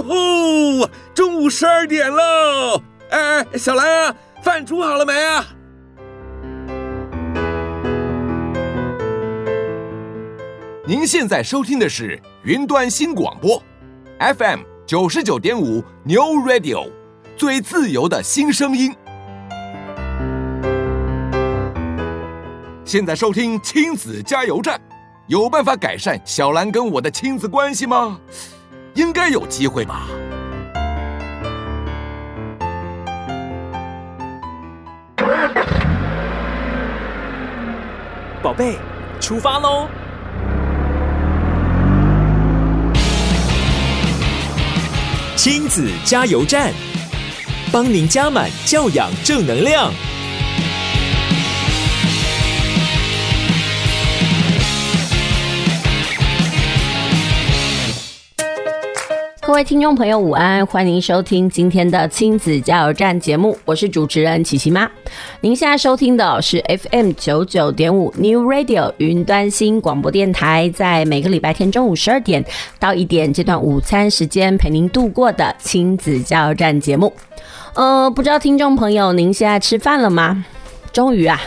哟吼，中午十二点喽！哎，小兰啊，饭煮好了没啊？您现在收听的是云端新广播，FM 九十九点五 New Radio，最自由的新声音。现在收听亲子加油站，有办法改善小兰跟我的亲子关系吗？应该有机会吧。宝贝，出发喽！亲子加油站，帮您加满教养正能量。各位听众朋友，午安！欢迎收听今天的亲子加油站节目，我是主持人琪琪妈。您现在收听的是 FM 九九点五 New Radio 云端新广播电台，在每个礼拜天中午十二点到一点这段午餐时间陪您度过的亲子加油站节目。呃，不知道听众朋友您现在吃饭了吗？终于啊！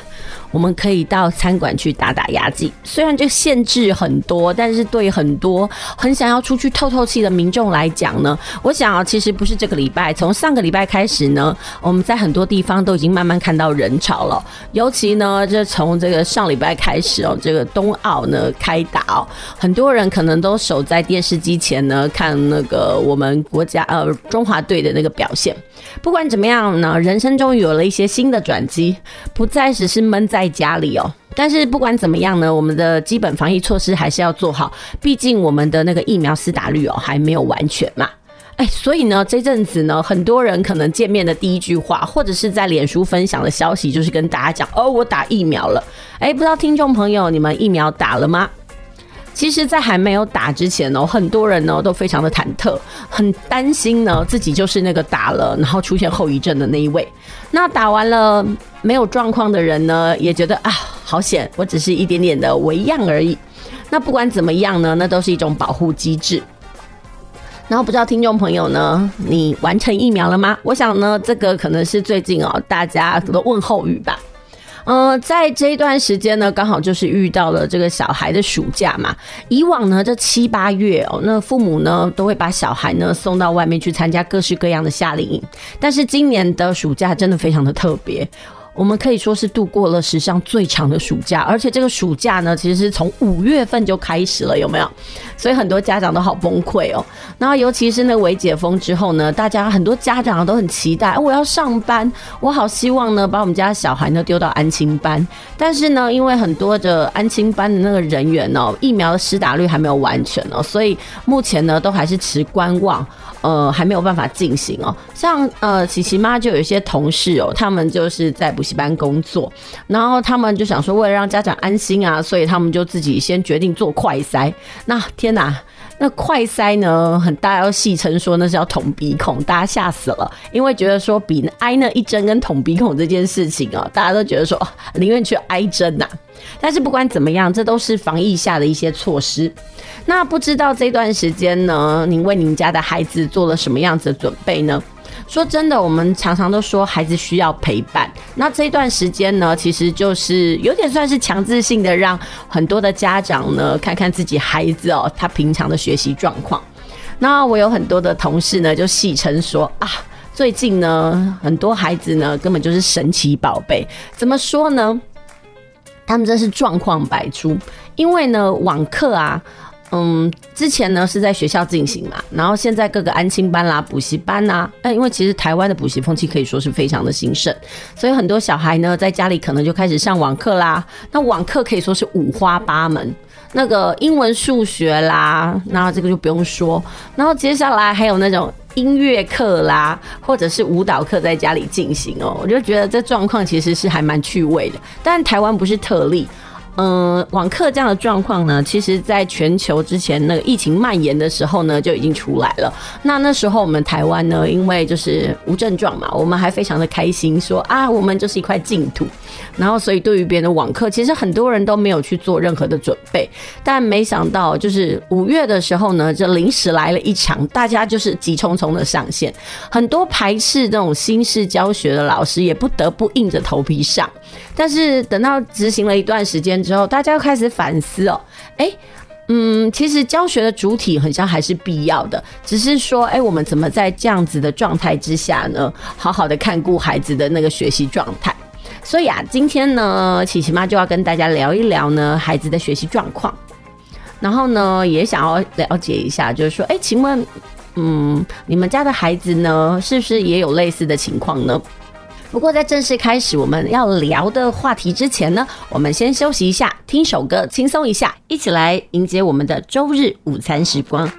我们可以到餐馆去打打牙祭，虽然这个限制很多，但是对很多很想要出去透透气的民众来讲呢，我想啊，其实不是这个礼拜，从上个礼拜开始呢，我们在很多地方都已经慢慢看到人潮了。尤其呢，这从这个上礼拜开始哦，这个冬奥呢开打哦，很多人可能都守在电视机前呢，看那个我们国家呃中华队的那个表现。不管怎么样呢，人生终于有了一些新的转机，不再只是闷在在家里哦。但是不管怎么样呢，我们的基本防疫措施还是要做好，毕竟我们的那个疫苗施打率哦还没有完全嘛。哎，所以呢，这阵子呢，很多人可能见面的第一句话，或者是在脸书分享的消息，就是跟大家讲哦，我打疫苗了。哎，不知道听众朋友，你们疫苗打了吗？其实，在还没有打之前呢，很多人呢都非常的忐忑，很担心呢自己就是那个打了然后出现后遗症的那一位。那打完了没有状况的人呢，也觉得啊好险，我只是一点点的微恙而已。那不管怎么样呢，那都是一种保护机制。然后不知道听众朋友呢，你完成疫苗了吗？我想呢，这个可能是最近哦大家的问候语吧。呃，在这一段时间呢，刚好就是遇到了这个小孩的暑假嘛。以往呢，这七八月哦，那父母呢都会把小孩呢送到外面去参加各式各样的夏令营。但是今年的暑假真的非常的特别。我们可以说是度过了史上最长的暑假，而且这个暑假呢，其实是从五月份就开始了，有没有？所以很多家长都好崩溃哦。然后尤其是那微解封之后呢，大家很多家长都很期待，我要上班，我好希望呢把我们家小孩呢丢到安亲班。但是呢，因为很多的安亲班的那个人员哦，疫苗的施打率还没有完全哦，所以目前呢都还是持观望。呃，还没有办法进行哦。像呃，琪琪妈就有一些同事哦，他们就是在补习班工作，然后他们就想说，为了让家长安心啊，所以他们就自己先决定做快筛。那天哪，那快塞呢，很大要戏称说那是要捅鼻孔，大家吓死了，因为觉得说比挨那一针跟捅鼻孔这件事情啊，大家都觉得说宁愿去挨针呐。但是不管怎么样，这都是防疫下的一些措施。那不知道这段时间呢，您为您家的孩子做了什么样子的准备呢？说真的，我们常常都说孩子需要陪伴。那这段时间呢，其实就是有点算是强制性的，让很多的家长呢看看自己孩子哦，他平常的学习状况。那我有很多的同事呢，就戏称说啊，最近呢，很多孩子呢根本就是神奇宝贝。怎么说呢？他们真是状况百出，因为呢，网课啊。嗯，之前呢是在学校进行嘛，然后现在各个安亲班啦、补习班呐，哎，因为其实台湾的补习风气可以说是非常的兴盛，所以很多小孩呢在家里可能就开始上网课啦。那网课可以说是五花八门，那个英文、数学啦，那这个就不用说。然后接下来还有那种音乐课啦，或者是舞蹈课在家里进行哦，我就觉得这状况其实是还蛮趣味的。但台湾不是特例。嗯，网课这样的状况呢，其实在全球之前那个疫情蔓延的时候呢，就已经出来了。那那时候我们台湾呢，因为就是无症状嘛，我们还非常的开心说，啊，我们就是一块净土。然后所以对于别人的网课，其实很多人都没有去做任何的准备。但没想到，就是五月的时候呢，就临时来了一场，大家就是急匆匆的上线，很多排斥这种新式教学的老师也不得不硬着头皮上。但是等到执行了一段时间之后，大家又开始反思哦，哎。嗯，其实教学的主体好像还是必要的，只是说，哎，我们怎么在这样子的状态之下呢，好好的看顾孩子的那个学习状态。所以啊，今天呢，琪琪妈就要跟大家聊一聊呢孩子的学习状况，然后呢，也想要了解一下，就是说，哎，请问，嗯，你们家的孩子呢，是不是也有类似的情况呢？不过，在正式开始我们要聊的话题之前呢，我们先休息一下，听首歌，轻松一下，一起来迎接我们的周日午餐时光。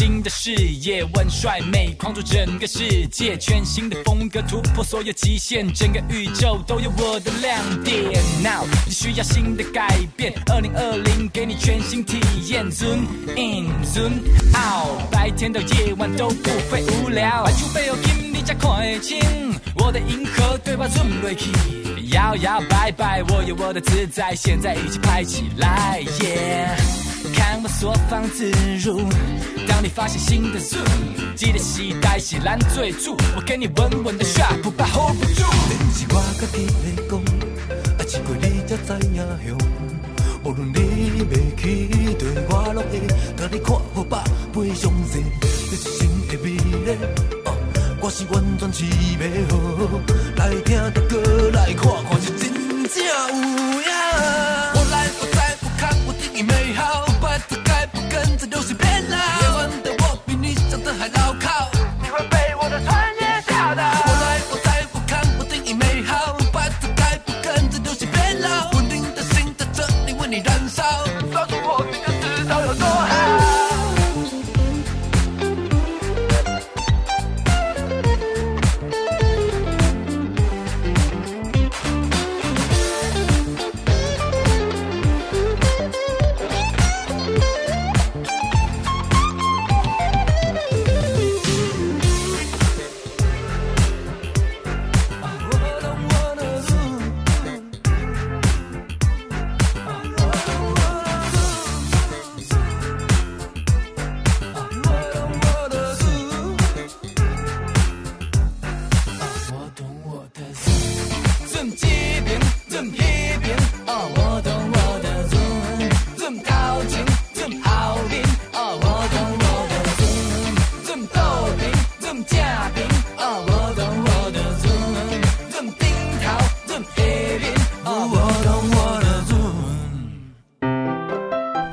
新的视野，温帅妹，框住整个世界，全新的风格突破所有极限，整个宇宙都有我的亮点。Now 你需要新的改变，二零二零给你全新体验。Zoom in，Zoom out，白天到夜晚都不会无聊。把酒杯哦，给你加快进，我的银河对话 Zoom 瑞奇，摇摇摆摆，我有我的自在，现在一起拍起来，Yeah。看我收放自如，当你发现新的路记得携带西兰最足，我给你稳稳的 shot，不怕 hold 不住。但是我家己来讲，爱试过你才知影响。无论你要去对我落下，甲你看好百倍详细，你是新的美丽。哦我是完全准备好，来听的歌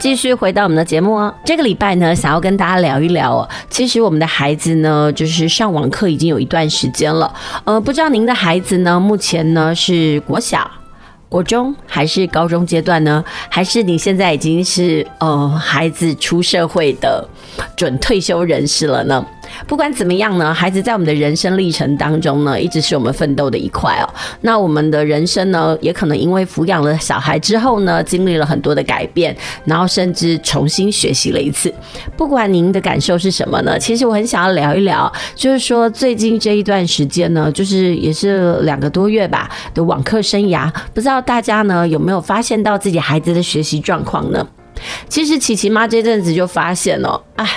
继续回到我们的节目哦，这个礼拜呢，想要跟大家聊一聊哦。其实我们的孩子呢，就是上网课已经有一段时间了。呃，不知道您的孩子呢，目前呢是国小、国中还是高中阶段呢？还是你现在已经是呃孩子出社会的准退休人士了呢？不管怎么样呢，孩子在我们的人生历程当中呢，一直是我们奋斗的一块哦。那我们的人生呢，也可能因为抚养了小孩之后呢，经历了很多的改变，然后甚至重新学习了一次。不管您的感受是什么呢？其实我很想要聊一聊，就是说最近这一段时间呢，就是也是两个多月吧的网课生涯，不知道大家呢有没有发现到自己孩子的学习状况呢？其实琪琪妈这阵子就发现了，哎，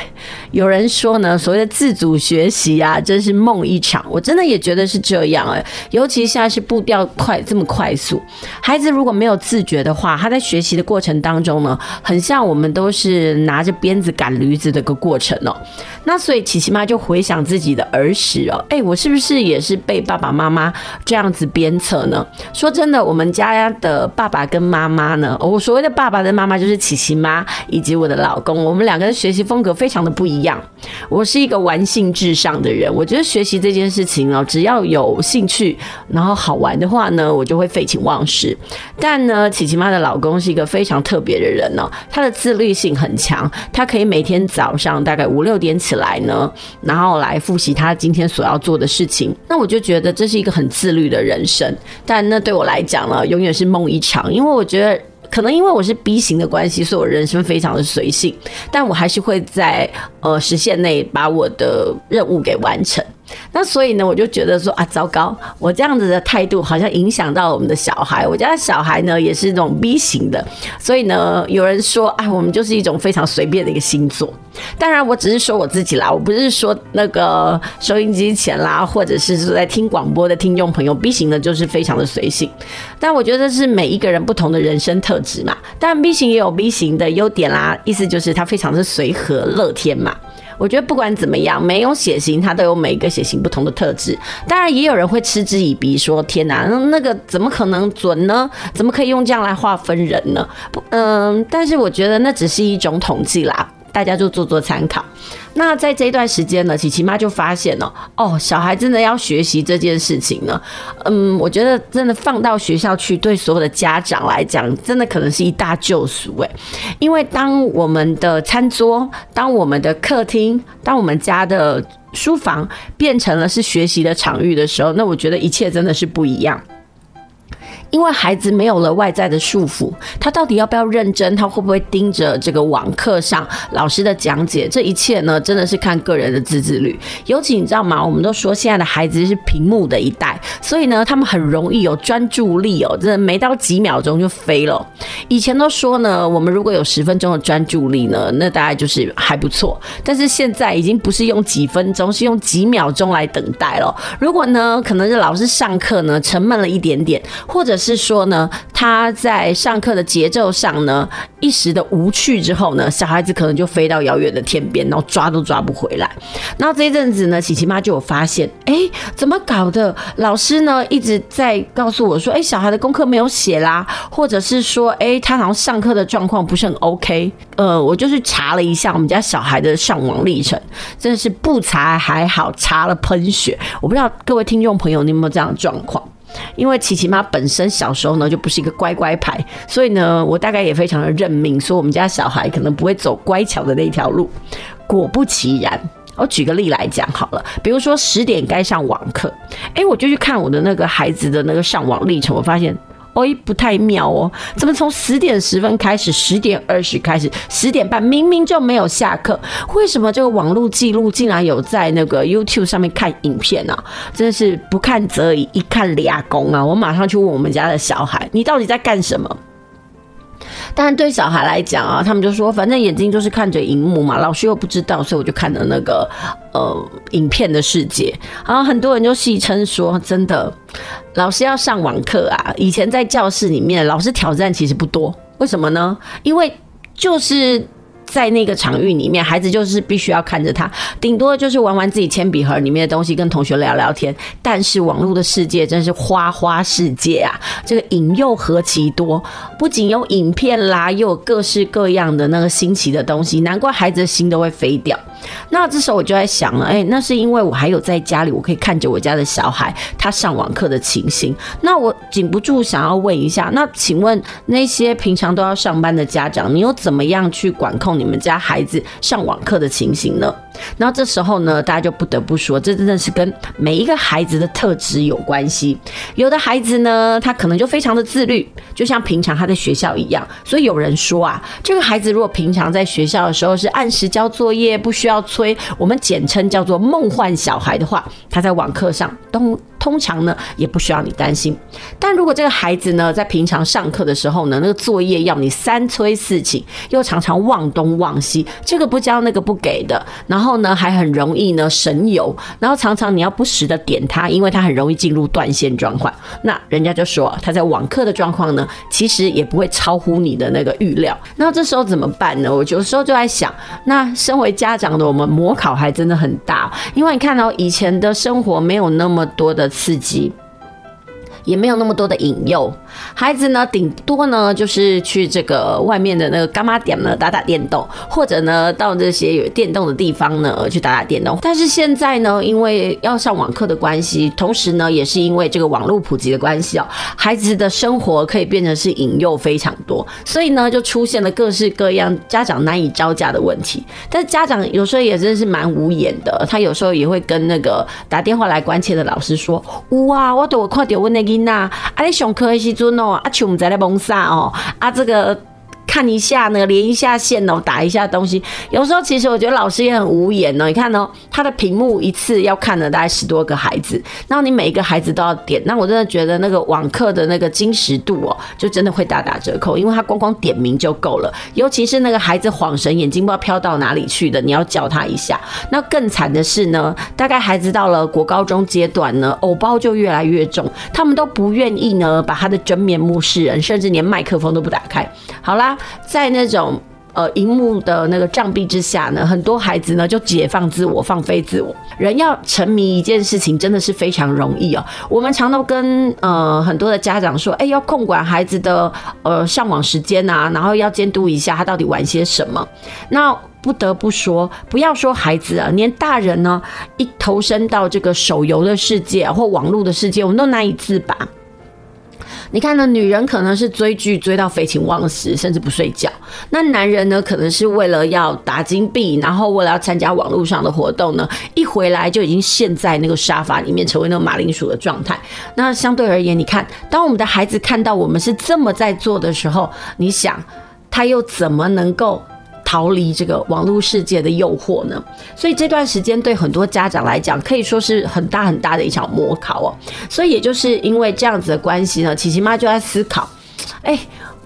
有人说呢，所谓的自主学习啊，真是梦一场。我真的也觉得是这样哎，尤其现在是步调快这么快速，孩子如果没有自觉的话，他在学习的过程当中呢，很像我们都是拿着鞭子赶驴子的个过程哦。那所以琪琪妈就回想自己的儿时哦，哎，我是不是也是被爸爸妈妈这样子鞭策呢？说真的，我们家的爸爸跟妈妈呢，我所谓的爸爸跟妈妈就是琪琪。妈以及我的老公，我们两个人学习风格非常的不一一样。我是一个玩性至上的人，我觉得学习这件事情呢，只要有兴趣，然后好玩的话呢，我就会废寝忘食。但呢，琪琪妈的老公是一个非常特别的人呢，他的自律性很强，他可以每天早上大概五六点起来呢，然后来复习他今天所要做的事情。那我就觉得这是一个很自律的人生。但那对我来讲呢，永远是梦一场，因为我觉得。可能因为我是 B 型的关系，所以我人生非常的随性，但我还是会在呃时限内把我的任务给完成。那所以呢，我就觉得说啊，糟糕，我这样子的态度好像影响到我们的小孩。我家的小孩呢也是那种 B 型的，所以呢，有人说啊，我们就是一种非常随便的一个星座。当然，我只是说我自己啦，我不是说那个收音机前啦，或者是说在听广播的听众朋友，B 型的就是非常的随性。但我觉得是每一个人不同的人生特质嘛。但 B 型也有 B 型的优点啦，意思就是他非常的随和乐天嘛。我觉得不管怎么样，每种血型它都有每个血型不同的特质。当然，也有人会嗤之以鼻，说：“天哪，那那个怎么可能准呢？怎么可以用这样来划分人呢？”不，嗯，但是我觉得那只是一种统计啦。大家就做做参考。那在这一段时间呢，琪琪妈就发现了哦，小孩真的要学习这件事情呢。嗯，我觉得真的放到学校去，对所有的家长来讲，真的可能是一大救赎诶。因为当我们的餐桌、当我们的客厅、当我们家的书房变成了是学习的场域的时候，那我觉得一切真的是不一样。因为孩子没有了外在的束缚，他到底要不要认真？他会不会盯着这个网课上老师的讲解？这一切呢，真的是看个人的自制力。尤其你知道吗？我们都说现在的孩子是屏幕的一代，所以呢，他们很容易有专注力哦，真的没到几秒钟就飞了。以前都说呢，我们如果有十分钟的专注力呢，那大概就是还不错。但是现在已经不是用几分钟，是用几秒钟来等待了。如果呢，可能是老师上课呢沉闷了一点点，或者是说呢，他在上课的节奏上呢，一时的无趣之后呢，小孩子可能就飞到遥远的天边，然后抓都抓不回来。然后这一阵子呢，琪琪妈就有发现，哎，怎么搞的？老师呢一直在告诉我说，哎，小孩的功课没有写啦，或者是说，哎，他好像上课的状况不是很 OK。呃，我就去查了一下我们家小孩的上网历程，真的是不查还好，查了喷血。我不知道各位听众朋友，你有没有这样的状况？因为琪琪妈本身小时候呢就不是一个乖乖牌，所以呢我大概也非常的认命，说我们家小孩可能不会走乖巧的那条路。果不其然，我举个例来讲好了，比如说十点该上网课，哎，我就去看我的那个孩子的那个上网历程，我发现。哦，不太妙哦，怎么从十点十分开始，十点二十开始，十点半明明就没有下课，为什么这个网络记录竟然有在那个 YouTube 上面看影片呢？啊？真的是不看则已，一看俩工啊！我马上去问我们家的小孩，你到底在干什么？但对小孩来讲啊，他们就说，反正眼睛就是看着荧幕嘛，老师又不知道，所以我就看了那个呃影片的世界。然后很多人就戏称说，真的，老师要上网课啊。以前在教室里面，老师挑战其实不多，为什么呢？因为就是。在那个场域里面，孩子就是必须要看着他，顶多就是玩玩自己铅笔盒里面的东西，跟同学聊聊天。但是网络的世界真是花花世界啊！这个引诱何其多，不仅有影片啦，又有各式各样的那个新奇的东西，难怪孩子的心都会飞掉。那这时候我就在想了，哎，那是因为我还有在家里，我可以看着我家的小孩他上网课的情形。那我禁不住想要问一下，那请问那些平常都要上班的家长，你又怎么样去管控你们家孩子上网课的情形呢？然后这时候呢，大家就不得不说，这真的是跟每一个孩子的特质有关系。有的孩子呢，他可能就非常的自律，就像平常他在学校一样。所以有人说啊，这个孩子如果平常在学校的时候是按时交作业，不需要要催，我们简称叫做梦幻小孩的话，他在网课上都。通常呢，也不需要你担心。但如果这个孩子呢，在平常上课的时候呢，那个作业要你三催四请，又常常忘东忘西，这个不交那个不给的，然后呢，还很容易呢神游，然后常常你要不时的点他，因为他很容易进入断线状况。那人家就说他在网课的状况呢，其实也不会超乎你的那个预料。那这时候怎么办呢？我有时候就在想，那身为家长的我们模考还真的很大，因为你看到以前的生活没有那么多的。刺激，也没有那么多的引诱，孩子呢，顶多呢就是去这个外面的那个干妈点呢打打电动，或者呢到这些有电动的地方呢去打打电动。但是现在呢，因为要上网课的关系，同时呢也是因为这个网络普及的关系哦，孩子的生活可以变成是引诱非常多，所以呢就出现了各式各样家长难以招架的问题。但家长有时候也真是蛮无言的，他有时候也会跟那个打电话来关切的老师说：“哇，我都快点问那个。”那啊，你上课的时阵哦，啊，像我们在那蒙啥哦，啊，这个。看一下呢，连一下线哦，打一下东西。有时候其实我觉得老师也很无言哦。你看哦，他的屏幕一次要看了大概十多个孩子，然后你每一个孩子都要点，那我真的觉得那个网课的那个精实度哦，就真的会大打折扣，因为他光光点名就够了。尤其是那个孩子晃神，眼睛不知道飘到哪里去的，你要叫他一下。那更惨的是呢，大概孩子到了国高中阶段呢，偶包就越来越重，他们都不愿意呢把他的真面目示人，甚至连麦克风都不打开。好啦。在那种呃荧幕的那个障壁之下呢，很多孩子呢就解放自我，放飞自我。人要沉迷一件事情，真的是非常容易哦。我们常都跟呃很多的家长说，哎，要控管孩子的呃上网时间啊，然后要监督一下他到底玩些什么。那不得不说，不要说孩子啊，连大人呢，一投身到这个手游的世界或网络的世界，我们都难以自拔。你看呢，女人可能是追剧追到废寝忘食，甚至不睡觉。那男人呢，可能是为了要打金币，然后为了要参加网络上的活动呢，一回来就已经陷在那个沙发里面，成为那个马铃薯的状态。那相对而言，你看，当我们的孩子看到我们是这么在做的时候，你想，他又怎么能够？逃离这个网络世界的诱惑呢？所以这段时间对很多家长来讲，可以说是很大很大的一场模考哦。所以也就是因为这样子的关系呢，琪琪妈就在思考，哎，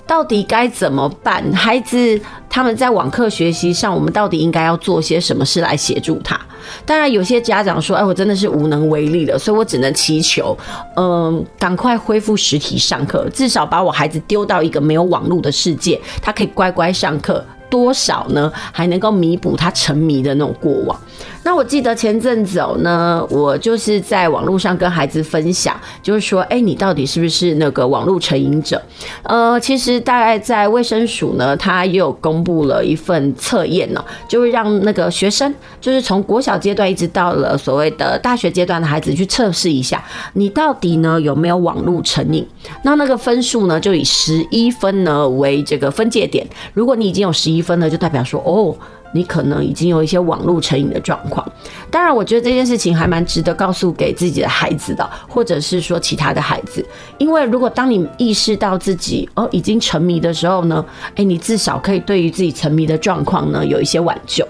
到底该怎么办？孩子他们在网课学习上，我们到底应该要做些什么事来协助他？当然，有些家长说，哎，我真的是无能为力了，所以我只能祈求，嗯，赶快恢复实体上课，至少把我孩子丢到一个没有网络的世界，他可以乖乖上课。多少呢？还能够弥补他沉迷的那种过往。那我记得前阵子哦，呢，我就是在网络上跟孩子分享，就是说，哎，你到底是不是那个网络成瘾者？呃，其实大概在卫生署呢，他也有公布了一份测验呢，就是让那个学生，就是从国小阶段一直到了所谓的大学阶段的孩子去测试一下，你到底呢有没有网络成瘾？那那个分数呢，就以十一分呢为这个分界点。如果你已经有十一分呢，就代表说，哦。你可能已经有一些网络成瘾的状况，当然，我觉得这件事情还蛮值得告诉给自己的孩子的，或者是说其他的孩子，因为如果当你意识到自己哦已经沉迷的时候呢，诶，你至少可以对于自己沉迷的状况呢有一些挽救，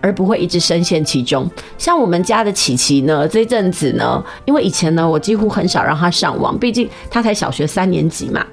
而不会一直深陷其中。像我们家的琪琪呢，这阵子呢，因为以前呢我几乎很少让他上网，毕竟他才小学三年级嘛。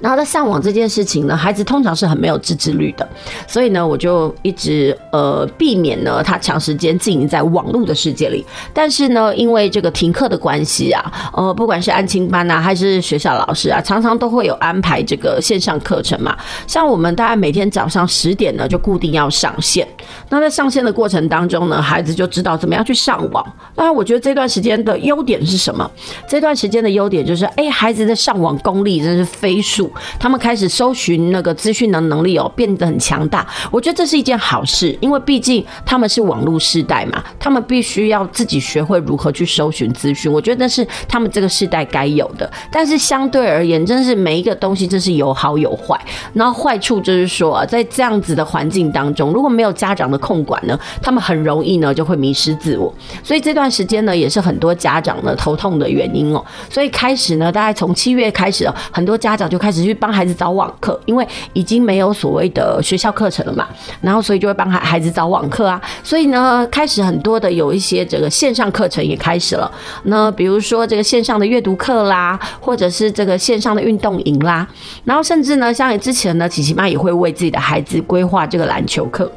然后在上网这件事情呢，孩子通常是很没有自制力的，所以呢，我就一直呃避免呢他长时间经营在网络的世界里。但是呢，因为这个停课的关系啊，呃，不管是安亲班啊，还是学校老师啊，常常都会有安排这个线上课程嘛。像我们大概每天早上十点呢，就固定要上线。那在上线的过程当中呢，孩子就知道怎么样去上网。当然，我觉得这段时间的优点是什么？这段时间的优点就是，哎，孩子的上网功力真是飞速。他们开始搜寻那个资讯的能力哦，变得很强大。我觉得这是一件好事，因为毕竟他们是网络世代嘛，他们必须要自己学会如何去搜寻资讯。我觉得那是他们这个世代该有的。但是相对而言，真是每一个东西真是有好有坏。然后坏处就是说，在这样子的环境当中，如果没有家长的控管呢，他们很容易呢就会迷失自我。所以这段时间呢，也是很多家长呢头痛的原因哦。所以开始呢，大概从七月开始哦，很多家长就开始。只去帮孩子找网课，因为已经没有所谓的学校课程了嘛，然后所以就会帮孩孩子找网课啊，所以呢，开始很多的有一些这个线上课程也开始了。那比如说这个线上的阅读课啦，或者是这个线上的运动营啦，然后甚至呢，像之前呢，琪琪妈也会为自己的孩子规划这个篮球课。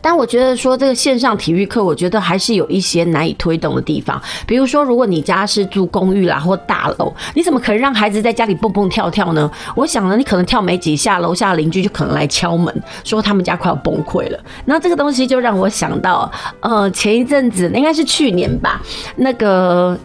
但我觉得说这个线上体育课，我觉得还是有一些难以推动的地方。比如说，如果你家是住公寓啦或大楼，你怎么可能让孩子在家里蹦蹦跳跳呢？我想呢，你可能跳没几下，楼下邻居就可能来敲门，说他们家快要崩溃了。那这个东西就让我想到，呃，前一阵子应该是去年吧，那个。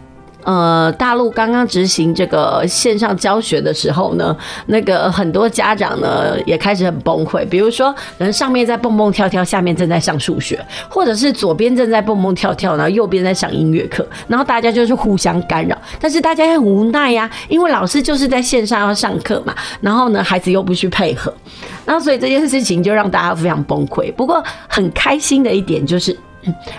呃，大陆刚刚执行这个线上教学的时候呢，那个很多家长呢也开始很崩溃。比如说，人上面在蹦蹦跳跳，下面正在上数学，或者是左边正在蹦蹦跳跳，然后右边在上音乐课，然后大家就是互相干扰。但是大家也很无奈呀，因为老师就是在线上要上课嘛，然后呢，孩子又不去配合，那所以这件事情就让大家非常崩溃。不过很开心的一点就是。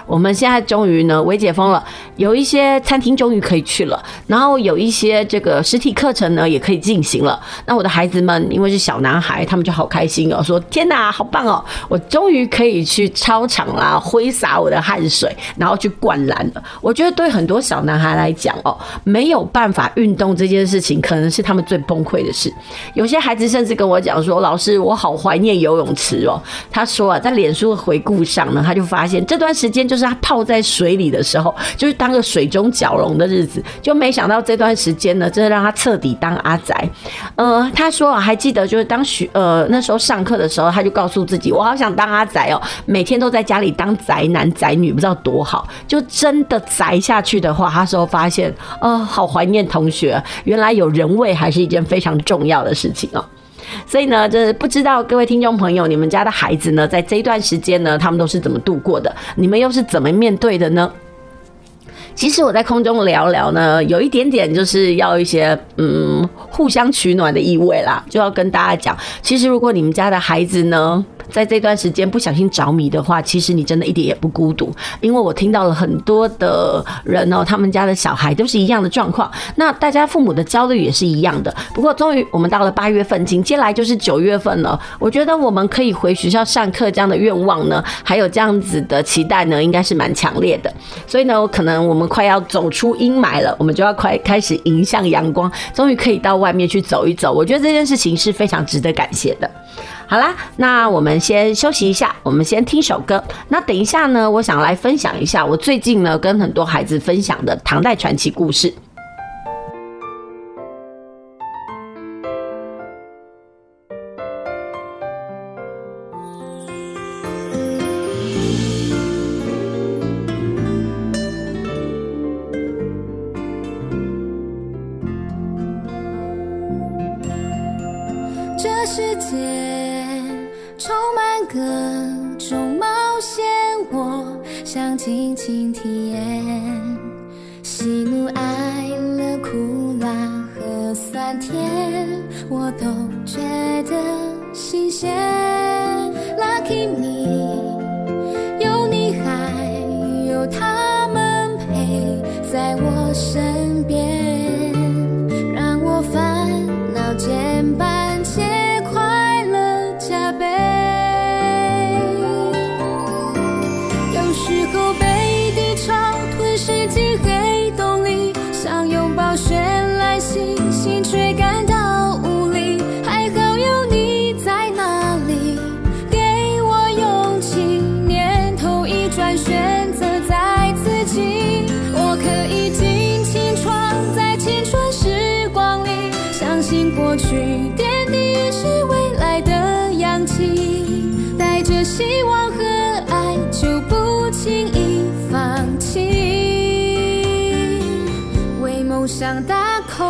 我们现在终于呢，微解封了，有一些餐厅终于可以去了，然后有一些这个实体课程呢也可以进行了。那我的孩子们因为是小男孩，他们就好开心哦，说天哪，好棒哦，我终于可以去操场啦，挥洒我的汗水，然后去灌篮了。我觉得对很多小男孩来讲哦，没有办法运动这件事情，可能是他们最崩溃的事。有些孩子甚至跟我讲说，老师，我好怀念游泳池哦。他说啊，在脸书的回顾上呢，他就发现这段。时间就是他泡在水里的时候，就是当个水中蛟龙的日子，就没想到这段时间呢，真的让他彻底当阿宅。呃，他说啊，还记得就是当学呃那时候上课的时候，他就告诉自己，我好想当阿宅哦，每天都在家里当宅男宅女，不知道多好。就真的宅下去的话，他说发现，呃，好怀念同学，原来有人味还是一件非常重要的事情哦。所以呢，就是不知道各位听众朋友，你们家的孩子呢，在这一段时间呢，他们都是怎么度过的？你们又是怎么面对的呢？其实我在空中聊聊呢，有一点点就是要一些嗯互相取暖的意味啦，就要跟大家讲，其实如果你们家的孩子呢，在这段时间不小心着迷的话，其实你真的一点也不孤独，因为我听到了很多的人哦，他们家的小孩都是一样的状况。那大家父母的焦虑也是一样的。不过终于我们到了八月份，紧接来就是九月份了。我觉得我们可以回学校上课这样的愿望呢，还有这样子的期待呢，应该是蛮强烈的。所以呢，可能我们快要走出阴霾了，我们就要快开始迎向阳光，终于可以到外面去走一走。我觉得这件事情是非常值得感谢的。好啦，那我们先休息一下，我们先听首歌。那等一下呢，我想来分享一下我最近呢跟很多孩子分享的唐代传奇故事。想大口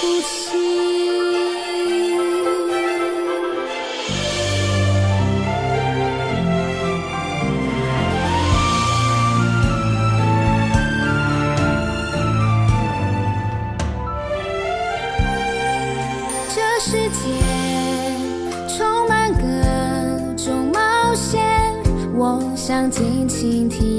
呼吸。这世界充满各种冒险，我想尽情体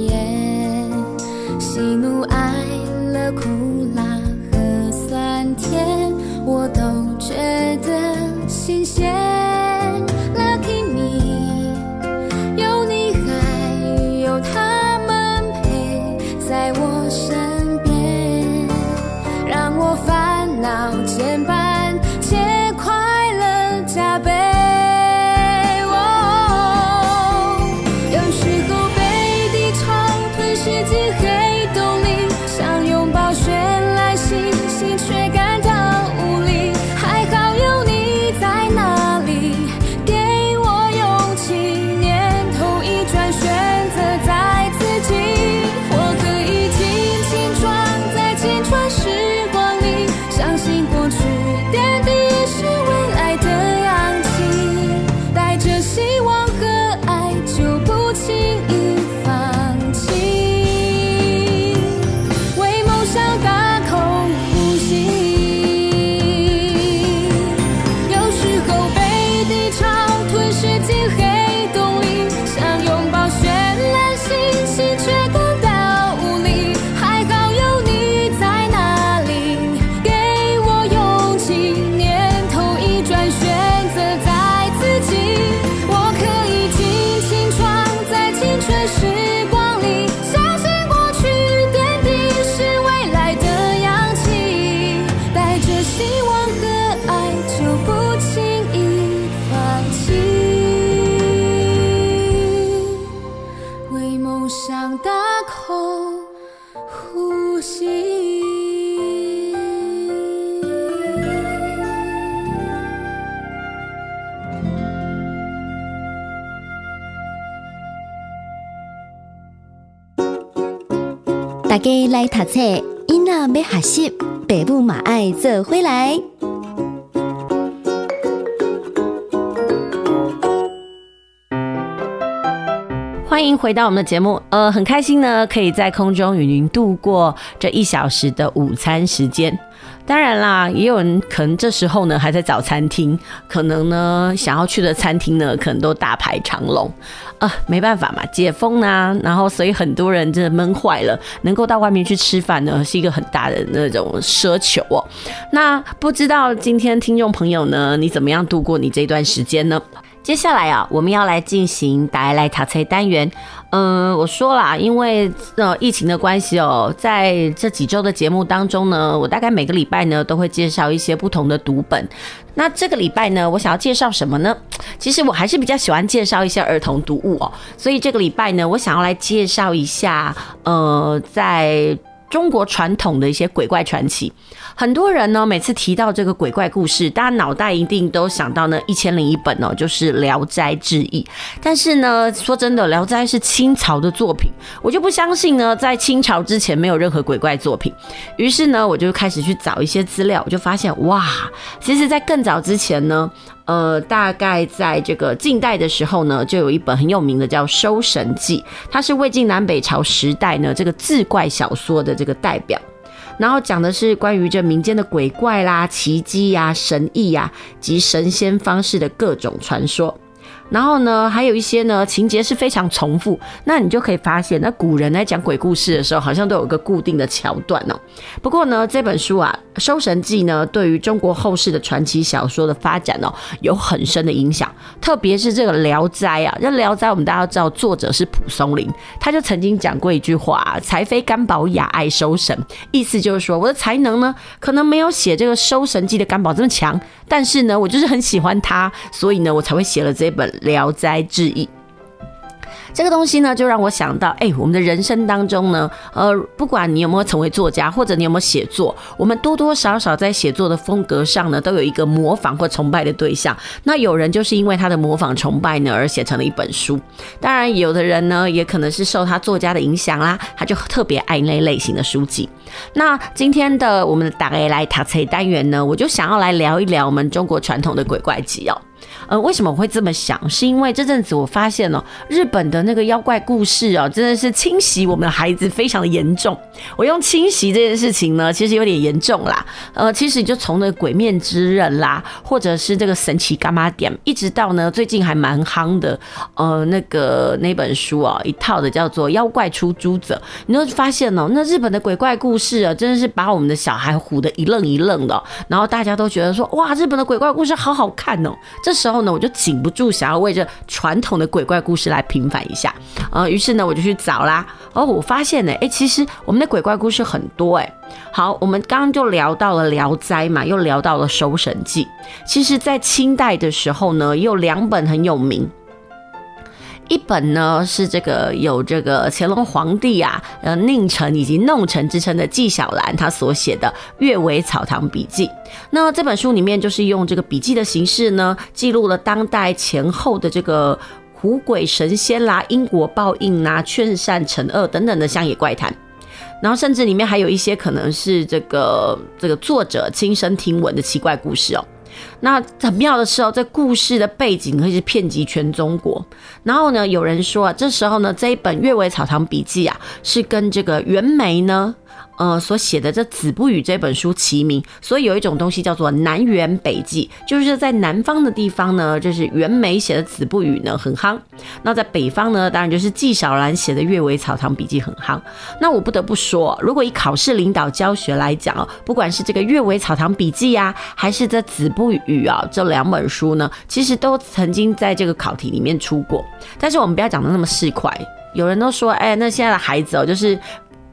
册，囡仔要学习，爸母嘛爱做回来。欢迎回到我们的节目，呃，很开心呢，可以在空中与您度过这一小时的午餐时间。当然啦，也有人可能这时候呢还在找餐厅，可能呢想要去的餐厅呢可能都大排长龙啊，没办法嘛，解封啊，然后所以很多人真的闷坏了，能够到外面去吃饭呢是一个很大的那种奢求哦。那不知道今天听众朋友呢，你怎么样度过你这段时间呢？接下来啊，我们要来进行大家来读册单元。嗯、我说啦，因为呃疫情的关系哦，在这几周的节目当中呢，我大概每个礼拜呢都会介绍一些不同的读本。那这个礼拜呢，我想要介绍什么呢？其实我还是比较喜欢介绍一些儿童读物哦。所以这个礼拜呢，我想要来介绍一下，呃，在中国传统的一些鬼怪传奇。很多人呢，每次提到这个鬼怪故事，大家脑袋一定都想到呢《一千零一本》哦，就是《聊斋志异》。但是呢，说真的，《聊斋》是清朝的作品，我就不相信呢，在清朝之前没有任何鬼怪作品。于是呢，我就开始去找一些资料，我就发现哇，其实，在更早之前呢，呃，大概在这个晋代的时候呢，就有一本很有名的叫《搜神记》，它是魏晋南北朝时代呢这个志怪小说的这个代表。然后讲的是关于这民间的鬼怪啦、奇迹呀、神异呀及神仙方式的各种传说。然后呢，还有一些呢情节是非常重复，那你就可以发现，那古人在讲鬼故事的时候，好像都有一个固定的桥段哦。不过呢，这本书啊，《搜神记》呢，对于中国后世的传奇小说的发展哦，有很深的影响。特别是这个《聊斋》啊，这《聊斋》我们大家都知道，作者是蒲松龄，他就曾经讲过一句话：“啊才非甘宝雅爱搜神。”意思就是说，我的才能呢，可能没有写这个《搜神记》的甘宝这么强，但是呢，我就是很喜欢他，所以呢，我才会写了这本。《聊斋志异》这个东西呢，就让我想到，哎，我们的人生当中呢，呃，不管你有没有成为作家，或者你有没有写作，我们多多少少在写作的风格上呢，都有一个模仿或崇拜的对象。那有人就是因为他的模仿崇拜呢，而写成了一本书。当然，有的人呢，也可能是受他作家的影响啦，他就特别爱那类型的书籍。那今天的我们的大家来读册单元呢，我就想要来聊一聊我们中国传统的鬼怪集哦。呃，为什么我会这么想？是因为这阵子我发现哦，日本的那个妖怪故事哦，真的是侵袭我们的孩子非常的严重。我用侵袭这件事情呢，其实有点严重啦。呃，其实就从那个鬼面之刃啦，或者是这个神奇伽马点，一直到呢最近还蛮夯的，呃，那个那本书啊，一套的叫做《妖怪出租者》，你会发现哦，那日本的鬼怪故事是啊，真的是把我们的小孩唬得一愣一愣的。然后大家都觉得说，哇，日本的鬼怪故事好好看哦。这时候呢，我就禁不住想要为这传统的鬼怪故事来平反一下，呃，于是呢，我就去找啦。哦，我发现呢，哎，其实我们的鬼怪故事很多，哎。好，我们刚刚就聊到了《聊斋》嘛，又聊到了《搜神记》。其实，在清代的时候呢，也有两本很有名。一本呢是这个有这个乾隆皇帝啊，呃，宁臣以及弄臣之称的纪晓岚他所写的《阅微草堂笔记》。那这本书里面就是用这个笔记的形式呢，记录了当代前后的这个狐鬼神仙啦、因果报应啦、劝善惩恶等等的乡野怪谈。然后甚至里面还有一些可能是这个这个作者亲身听闻的奇怪故事哦。那很妙的是哦，这故事的背景可以是遍及全中国。然后呢，有人说啊，这时候呢，这一本《阅微草堂笔记》啊，是跟这个袁枚呢。呃，所写的这《子不语》这本书齐名，所以有一种东西叫做南辕北记，就是在南方的地方呢，就是袁枚写的《子不语》呢很夯；那在北方呢，当然就是纪晓岚写的《阅微草堂笔记》很夯。那我不得不说，如果以考试领导教学来讲哦，不管是这个《阅微草堂笔记》呀，还是这《子不语》啊，这两本书呢，其实都曾经在这个考题里面出过。但是我们不要讲的那么市侩，有人都说，哎，那现在的孩子哦，就是。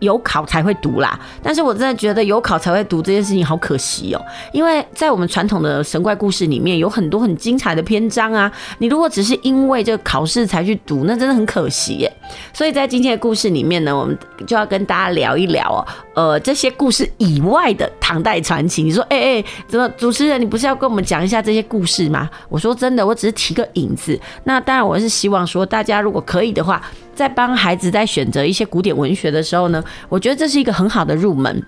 有考才会读啦，但是我真的觉得有考才会读这件事情好可惜哦，因为在我们传统的神怪故事里面有很多很精彩的篇章啊，你如果只是因为这个考试才去读，那真的很可惜耶。所以在今天的故事里面呢，我们就要跟大家聊一聊哦，呃，这些故事以外的唐代传奇。你说，哎、欸、哎，怎么主持人，你不是要跟我们讲一下这些故事吗？我说真的，我只是提个引子。那当然，我是希望说，大家如果可以的话，在帮孩子在选择一些古典文学的时候呢，我觉得这是一个很好的入门。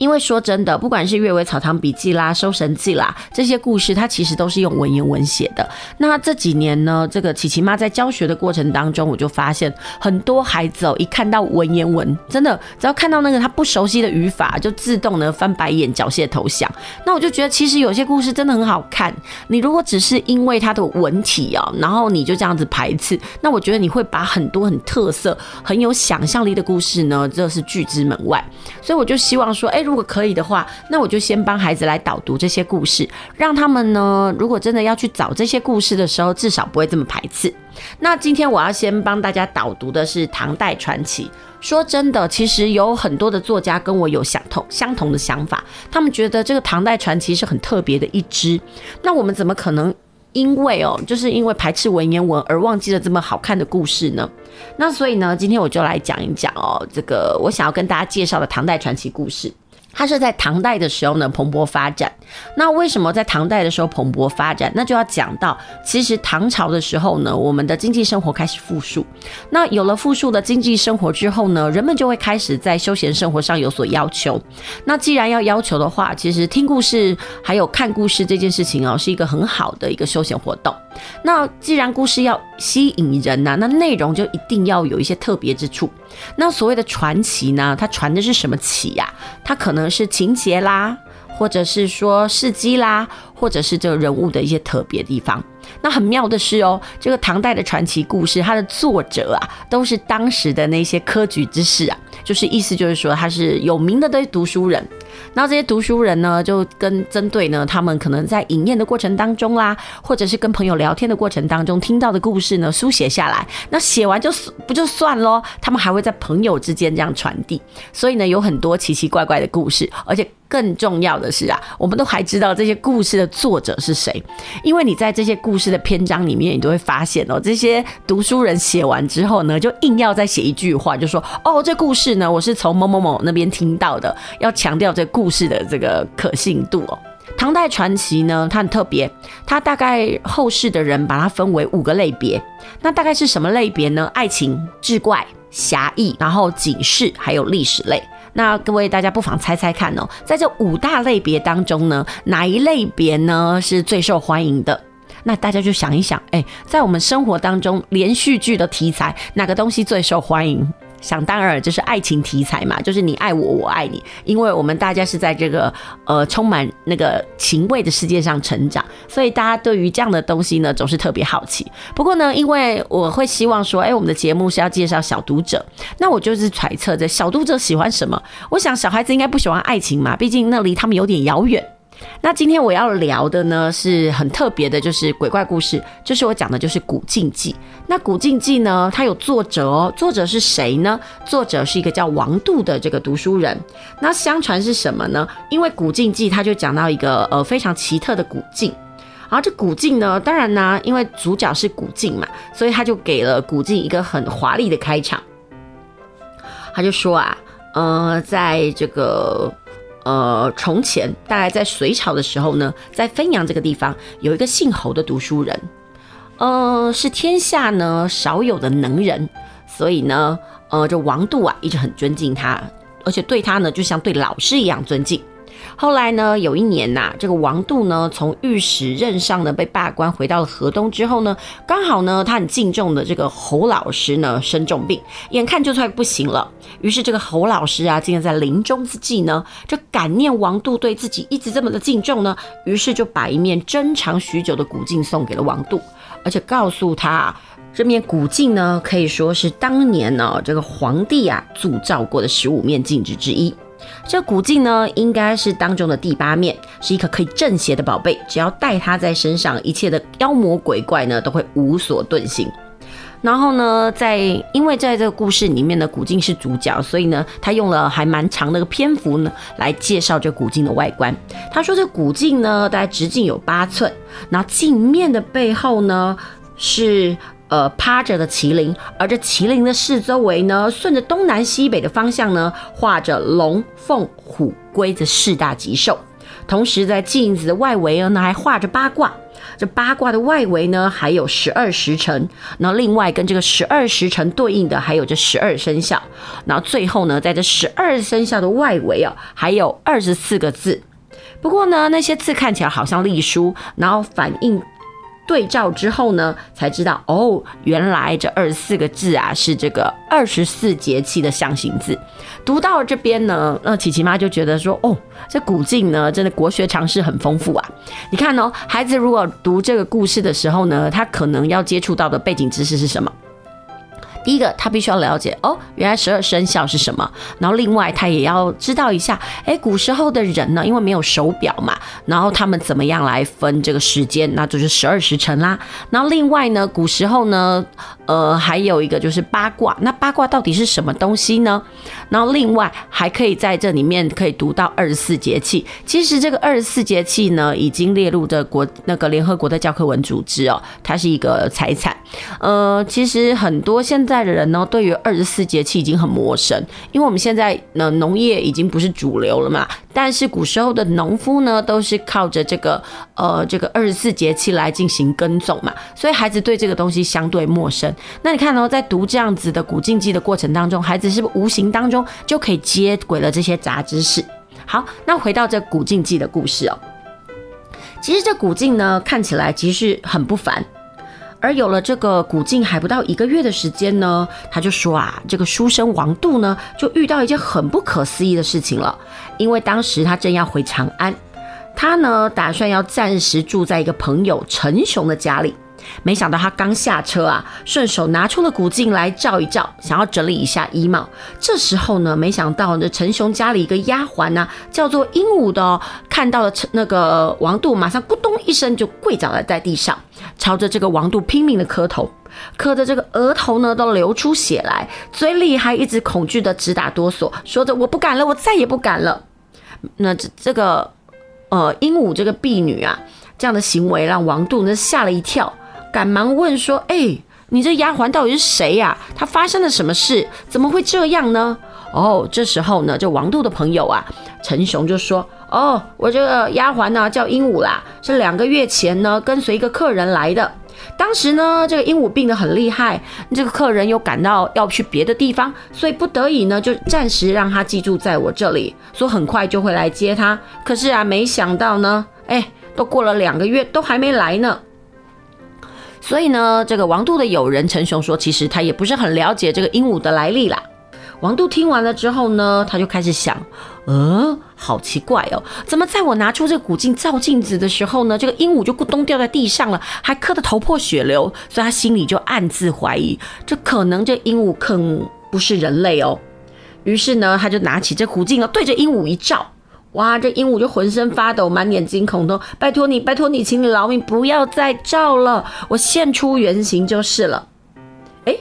因为说真的，不管是《阅微草堂笔记》啦、《搜神记》啦，这些故事它其实都是用文言文写的。那这几年呢，这个琪琪妈在教学的过程当中，我就发现很多孩子哦，一看到文言文，真的只要看到那个他不熟悉的语法，就自动的翻白眼、缴械投降。那我就觉得，其实有些故事真的很好看。你如果只是因为它的文体哦，然后你就这样子排斥，那我觉得你会把很多很特色、很有想象力的故事呢，这是拒之门外。所以我就希望说，哎。如果可以的话，那我就先帮孩子来导读这些故事，让他们呢，如果真的要去找这些故事的时候，至少不会这么排斥。那今天我要先帮大家导读的是唐代传奇。说真的，其实有很多的作家跟我有相同相同的想法，他们觉得这个唐代传奇是很特别的一支。那我们怎么可能？因为哦，就是因为排斥文言文而忘记了这么好看的故事呢。那所以呢，今天我就来讲一讲哦，这个我想要跟大家介绍的唐代传奇故事。它是在唐代的时候呢蓬勃发展。那为什么在唐代的时候蓬勃发展？那就要讲到，其实唐朝的时候呢，我们的经济生活开始富庶。那有了富庶的经济生活之后呢，人们就会开始在休闲生活上有所要求。那既然要要求的话，其实听故事还有看故事这件事情哦，是一个很好的一个休闲活动。那既然故事要吸引人呐，那内容就一定要有一些特别之处。那所谓的传奇呢，它传的是什么奇呀？它可能是情节啦，或者是说事迹啦，或者是这个人物的一些特别地方。那很妙的是哦，这个唐代的传奇故事，它的作者啊，都是当时的那些科举之士啊，就是意思就是说他是有名的这些读书人。然后这些读书人呢，就跟针对呢，他们可能在饮宴的过程当中啦，或者是跟朋友聊天的过程当中听到的故事呢，书写下来。那写完就不就算咯，他们还会在朋友之间这样传递。所以呢，有很多奇奇怪怪的故事，而且更重要的是啊，我们都还知道这些故事的作者是谁，因为你在这些故事的篇章里面，你都会发现哦，这些读书人写完之后呢，就硬要再写一句话，就说哦，这故事呢，我是从某某某那边听到的，要强调故事的这个可信度哦。唐代传奇呢，它很特别，它大概后世的人把它分为五个类别，那大概是什么类别呢？爱情、志怪、侠义，然后警示，还有历史类。那各位大家不妨猜猜看哦，在这五大类别当中呢，哪一类别呢是最受欢迎的？那大家就想一想，哎，在我们生活当中连续剧的题材，哪个东西最受欢迎？想当然就是爱情题材嘛，就是你爱我，我爱你，因为我们大家是在这个呃充满那个情味的世界上成长，所以大家对于这样的东西呢总是特别好奇。不过呢，因为我会希望说，哎，我们的节目是要介绍小读者，那我就是揣测着小读者喜欢什么。我想小孩子应该不喜欢爱情嘛，毕竟那离他们有点遥远。那今天我要聊的呢是很特别的，就是鬼怪故事，就是我讲的就是《古镜记》。那《古镜记》呢，它有作者哦，作者是谁呢？作者是一个叫王度的这个读书人。那相传是什么呢？因为《古镜记》它就讲到一个呃非常奇特的古镜，然后这古镜呢，当然呢，因为主角是古镜嘛，所以他就给了古镜一个很华丽的开场。他就说啊，呃，在这个。呃，从前大概在隋朝的时候呢，在汾阳这个地方有一个姓侯的读书人，呃，是天下呢少有的能人，所以呢，呃，这王度啊一直很尊敬他，而且对他呢就像对老师一样尊敬。后来呢，有一年呐、这个王度呢从御史任上呢被罢官，回到了河东之后呢，刚好呢他很敬重的这个侯老师呢生重病，眼看就快不行了。于是这个侯老师啊，竟然在临终之际呢，就感念王度对自己一直这么的敬重呢，于是就把一面珍藏许久的古镜送给了王度，而且告诉他，这面古镜呢可以说是当年呢这个皇帝啊铸造过的十五面镜子之一。这古镜呢，应该是当中的第八面，是一个可以镇邪的宝贝。只要带它在身上，一切的妖魔鬼怪呢，都会无所遁形。然后呢，在因为在这个故事里面呢，古镜是主角，所以呢，他用了还蛮长的一个篇幅呢，来介绍这古镜的外观。他说，这古镜呢，大概直径有八寸，然后镜面的背后呢，是呃趴着的麒麟，而这麒麟的四周围呢，顺着东南西北的方向呢，画着龙、凤、虎、龟这四大吉兽。同时在镜子的外围呢，还画着八卦。这八卦的外围呢，还有十二时辰。然后另外跟这个十二时辰对应的，还有这十二生肖。然后最后呢，在这十二生肖的外围啊，还有二十四个字。不过呢，那些字看起来好像隶书，然后反映。对照之后呢，才知道哦，原来这二十四个字啊，是这个二十四节气的象形字。读到这边呢，那琪琪妈就觉得说，哦，这古镜呢，真的国学常识很丰富啊。你看哦，孩子如果读这个故事的时候呢，他可能要接触到的背景知识是什么？第一个，他必须要了解哦，原来十二生肖是什么。然后另外，他也要知道一下，哎，古时候的人呢，因为没有手表嘛，然后他们怎么样来分这个时间？那就是十二时辰啦。然后另外呢，古时候呢，呃，还有一个就是八卦。那八卦到底是什么东西呢？然后另外还可以在这里面可以读到二十四节气。其实这个二十四节气呢，已经列入的国那个联合国的教科文组织哦，它是一个财产。呃，其实很多现在的人呢，对于二十四节气已经很陌生，因为我们现在呢，农业已经不是主流了嘛。但是古时候的农夫呢，都是靠着这个呃这个二十四节气来进行耕种嘛，所以孩子对这个东西相对陌生。那你看呢，在读这样子的古镜记的过程当中，孩子是不是无形当中就可以接轨了这些杂知识？好，那回到这古镜记的故事哦，其实这古镜呢，看起来其实很不凡。而有了这个古镜还不到一个月的时间呢，他就说啊，这个书生王度呢，就遇到一件很不可思议的事情了。因为当时他正要回长安，他呢打算要暂时住在一个朋友陈雄的家里。没想到他刚下车啊，顺手拿出了古镜来照一照，想要整理一下衣帽。这时候呢，没想到这陈雄家里一个丫鬟呢，叫做鹦鹉的哦，看到了陈那个王度，马上咕咚一声就跪倒在在地上，朝着这个王度拼命的磕头，磕的这个额头呢都流出血来，嘴里还一直恐惧的直打哆嗦，说着我不敢了，我再也不敢了。那这这个呃鹦鹉这个婢女啊，这样的行为让王度呢吓了一跳。赶忙问说：“哎、你这丫鬟到底是谁呀？她发生了什么事？怎么会这样呢？”哦，这时候呢，这王度的朋友啊，陈雄就说：“哦，我这个丫鬟呢叫鹦鹉啦，是两个月前呢跟随一个客人来的。当时呢，这个鹦鹉病得很厉害，这个客人又赶到要去别的地方，所以不得已呢就暂时让他寄住在我这里，说很快就会来接他。可是啊，没想到呢，哎，都过了两个月，都还没来呢。”所以呢，这个王度的友人陈雄说，其实他也不是很了解这个鹦鹉的来历啦。王度听完了之后呢，他就开始想，呃，好奇怪哦，怎么在我拿出这个古镜照镜子的时候呢，这个鹦鹉就咕咚掉在地上了，还磕得头破血流，所以他心里就暗自怀疑，这可能这鹦鹉可不是人类哦。于是呢，他就拿起这古镜哦，对着鹦鹉一照。哇！这鹦鹉就浑身发抖，满脸惊恐的，拜托你，拜托你，请你饶命，不要再照了，我现出原形就是了。哎，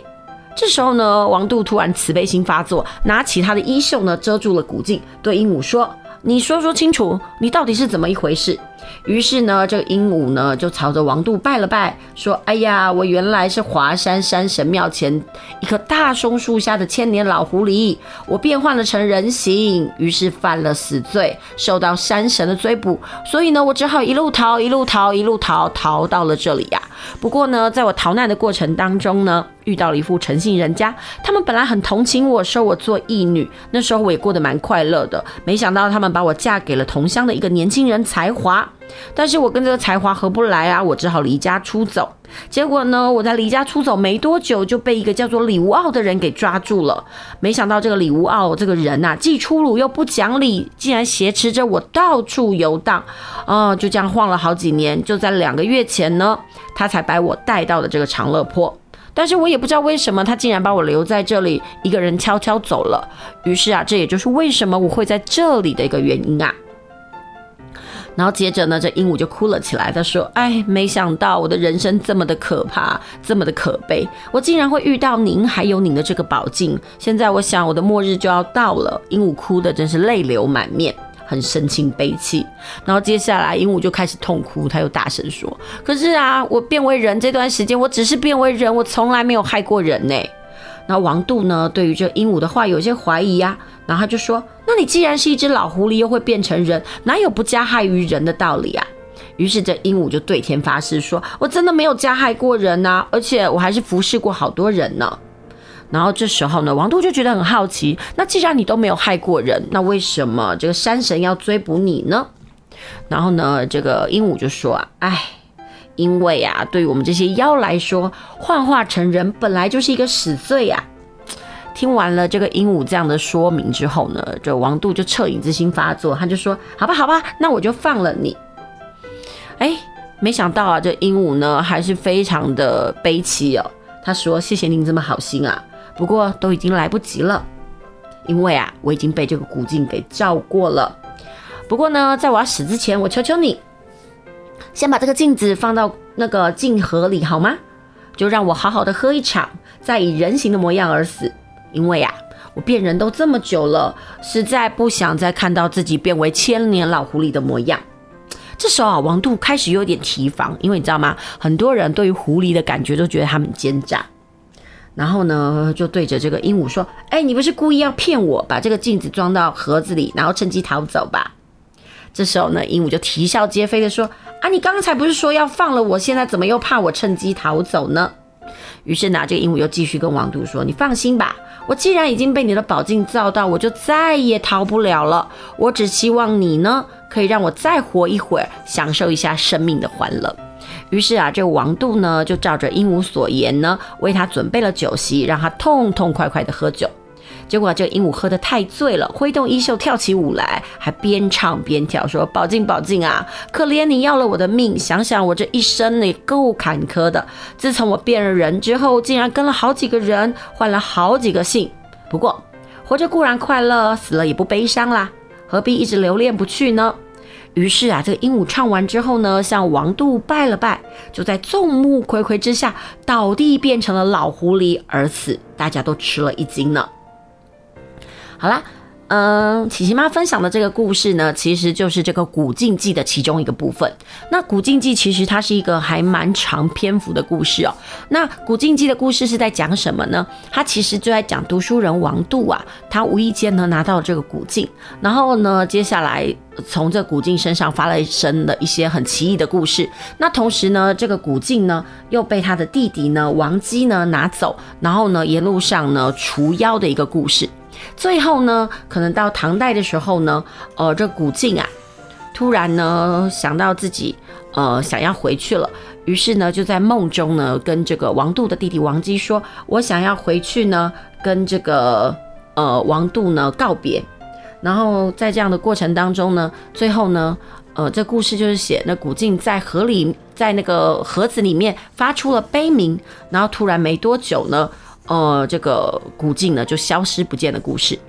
这时候呢，王杜突然慈悲心发作，拿起他的衣袖呢，遮住了古镜，对鹦鹉说：“你说说清楚，你到底是怎么一回事？”于是呢，这个鹦鹉呢就朝着王度拜了拜，说：“哎呀，我原来是华山山神庙前一棵大松树下的千年老狐狸，我变换了成人形，于是犯了死罪，受到山神的追捕，所以呢，我只好一路逃，一路逃，一路逃，逃到了这里呀。不过呢，在我逃难的过程当中呢，遇到了一户诚信人家，他们本来很同情我，收我做义女，那时候我也过得蛮快乐的，没想到他们把我嫁给了同乡的一个年轻人才华。”但是我跟这个才华合不来啊，我只好离家出走。结果呢，我在离家出走没多久，就被一个叫做李无傲的人给抓住了。没想到这个李无傲这个人呐、既粗鲁又不讲理，竟然挟持着我到处游荡。啊，就这样晃了好几年。就在两个月前呢，他才把我带到了这个长乐坡。但是我也不知道为什么，他竟然把我留在这里，一个人悄悄走了。于是啊，这也就是为什么我会在这里的一个原因啊。然后接着呢，这鹦鹉就哭了起来。他说：“哎，没想到我的人生这么的可怕，这么的可悲，我竟然会遇到您，还有您的这个宝镜。现在我想我的末日就要到了。”鹦鹉哭得真是泪流满面。很神情悲戚。然后接下来鹦鹉就开始痛哭，他又大声说：“可是啊，我变为人这段时间，我只是变为人，我从来没有害过人呢。”那王杜呢，对于这鹦鹉的话有些怀疑呀、啊，然后他就说：“那你既然是一只老狐狸，又会变成人，哪有不加害于人的道理啊？”于是这鹦鹉就对天发誓说：“我真的没有加害过人呐、啊，而且我还是服侍过好多人呢。”然后这时候呢，王杜就觉得很好奇，那既然你都没有害过人，那为什么这个山神要追捕你呢？然后呢，这个鹦鹉就说：“啊，哎，因为啊，对于我们这些妖来说，幻化成人本来就是一个死罪呀。”听完了这个鹦鹉这样的说明之后呢，这王杜就恻隐之心发作，他就说：“好吧，好吧，那我就放了你。”哎，没想到啊，这鹦鹉呢还是非常的悲戚哦。他说：“谢谢您这么好心啊，不过都已经来不及了，因为啊，我已经被这个古镜给照过了。不过呢，在我要死之前，我求求你，先把这个镜子放到那个镜盒里好吗？就让我好好的喝一场，再以人形的模样而死。因为啊，我变人都这么久了，实在不想再看到自己变为千年老狐狸的模样。”这时候啊，王杜开始有点提防，因为你知道吗？很多人对于狐狸的感觉都觉得他们奸诈，然后呢，就对着这个鹦鹉说：“哎，你不是故意要骗我，把这个镜子装到盒子里，然后趁机逃走吧？”这时候呢，鹦鹉就啼笑皆非的说：“啊，你刚才不是说要放了我，现在怎么又怕我趁机逃走呢？”于是呢，这个鹦鹉又继续跟王杜说：“你放心吧，我既然已经被你的宝镜照到，我就再也逃不了了。我只希望你呢。”可以让我再活一会儿，享受一下生命的欢乐。于是啊，这个王杜呢，就照着鹦鹉所言呢，为他准备了酒席，让他痛痛快快的喝酒。结果这个鹦鹉喝得太醉了，挥动衣袖跳起舞来，还边唱边跳，说：“宝镜宝镜啊，可怜你要了我的命！想想我这一生也够坎坷的。自从我变了人之后，竟然跟了好几个人，换了好几个姓。不过活着固然快乐，死了也不悲伤啦。”何必一直留恋不去呢？于是啊，这个鹦鹉唱完之后呢，向王杜拜了拜，就在众目睽睽之下倒地变成了老狐狸而死，大家都吃了一惊呢。好啦。嗯，琪琪妈分享的这个故事呢，其实就是这个《古镜记》的其中一个部分。那《古镜记》其实它是一个还蛮长篇幅的故事哦。那《古镜记》的故事是在讲什么呢？它其实就在讲读书人王杜啊，他无意间呢拿到了这个古镜，然后呢，接下来从这古镜身上发了生的一些很奇异的故事。那同时呢，这个古镜呢又被他的弟弟呢王姬呢拿走，然后呢沿路上呢除妖的一个故事。最后呢，可能到唐代的时候呢，呃，这古镜啊，突然呢想到自己呃想要回去了，于是呢就在梦中呢跟这个王杜的弟弟王姬说：“我想要回去呢，跟这个呃王杜呢告别。”然后在这样的过程当中呢，最后呢，呃，这故事就是写那古镜在河里，在那个盒子里面发出了悲鸣，然后突然没多久呢。呃，这个古镜呢就消失不见的故事。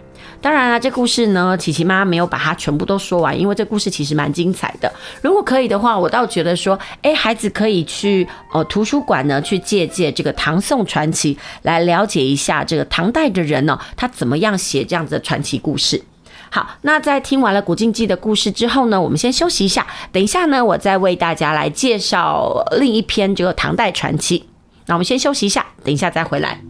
当然了，这故事呢，琪琪妈没有把它全部都说完，因为这故事其实蛮精彩的。如果可以的话，我倒觉得说，哎，孩子可以去呃图书馆呢去借借这个唐宋传奇，来了解一下这个唐代的人呢，他怎么样写这样子的传奇故事。好，那在听完了《古镜记》的故事之后呢，我们先休息一下，等一下呢，我再为大家来介绍另一篇这个唐代传奇。那我们先休息一下，等一下再回来。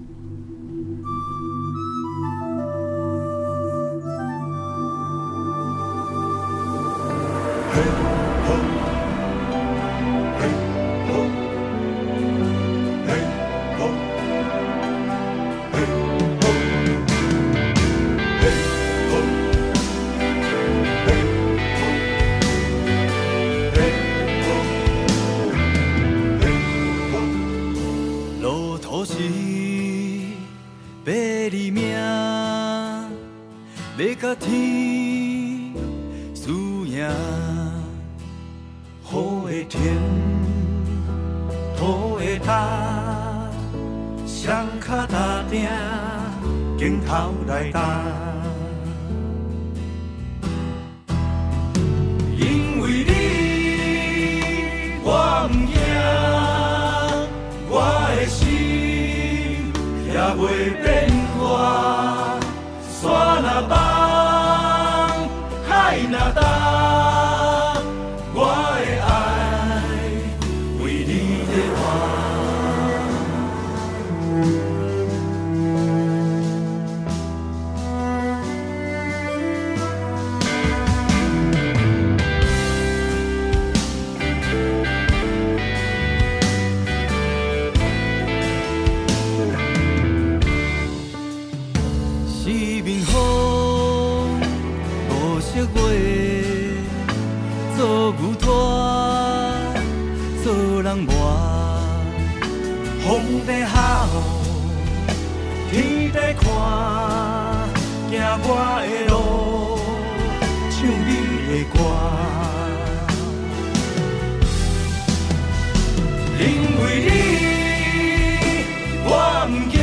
我不惊，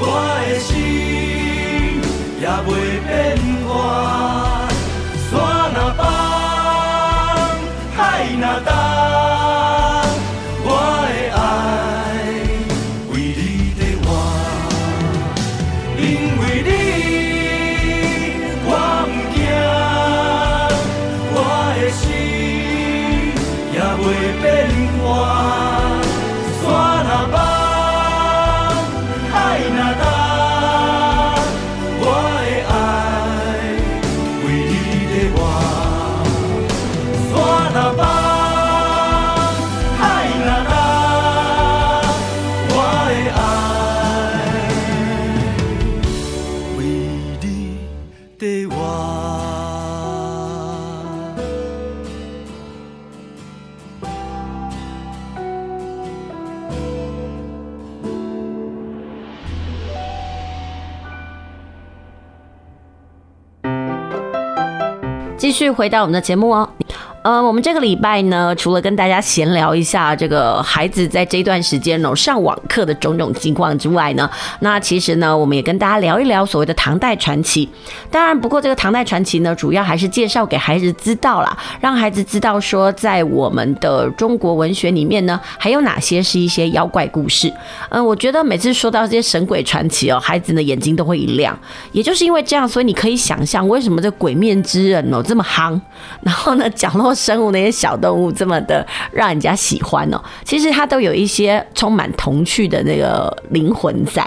我的心也袂变续回到我们的节目哦。呃，我们这个礼拜呢，除了跟大家闲聊一下这个孩子在这段时间哦上网课的种种情况之外呢，那其实呢，我们也跟大家聊一聊所谓的唐代传奇。当然，不过这个唐代传奇呢，主要还是介绍给孩子知道啦，让孩子知道说，在我们的中国文学里面呢，还有哪些是一些妖怪故事。嗯，我觉得每次说到这些神鬼传奇哦，孩子的眼睛都会一亮。也就是因为这样，所以你可以想象为什么这鬼面之人哦这么夯，然后呢，讲生物那些小动物这么的让人家喜欢哦，其实它都有一些充满童趣的那个灵魂在。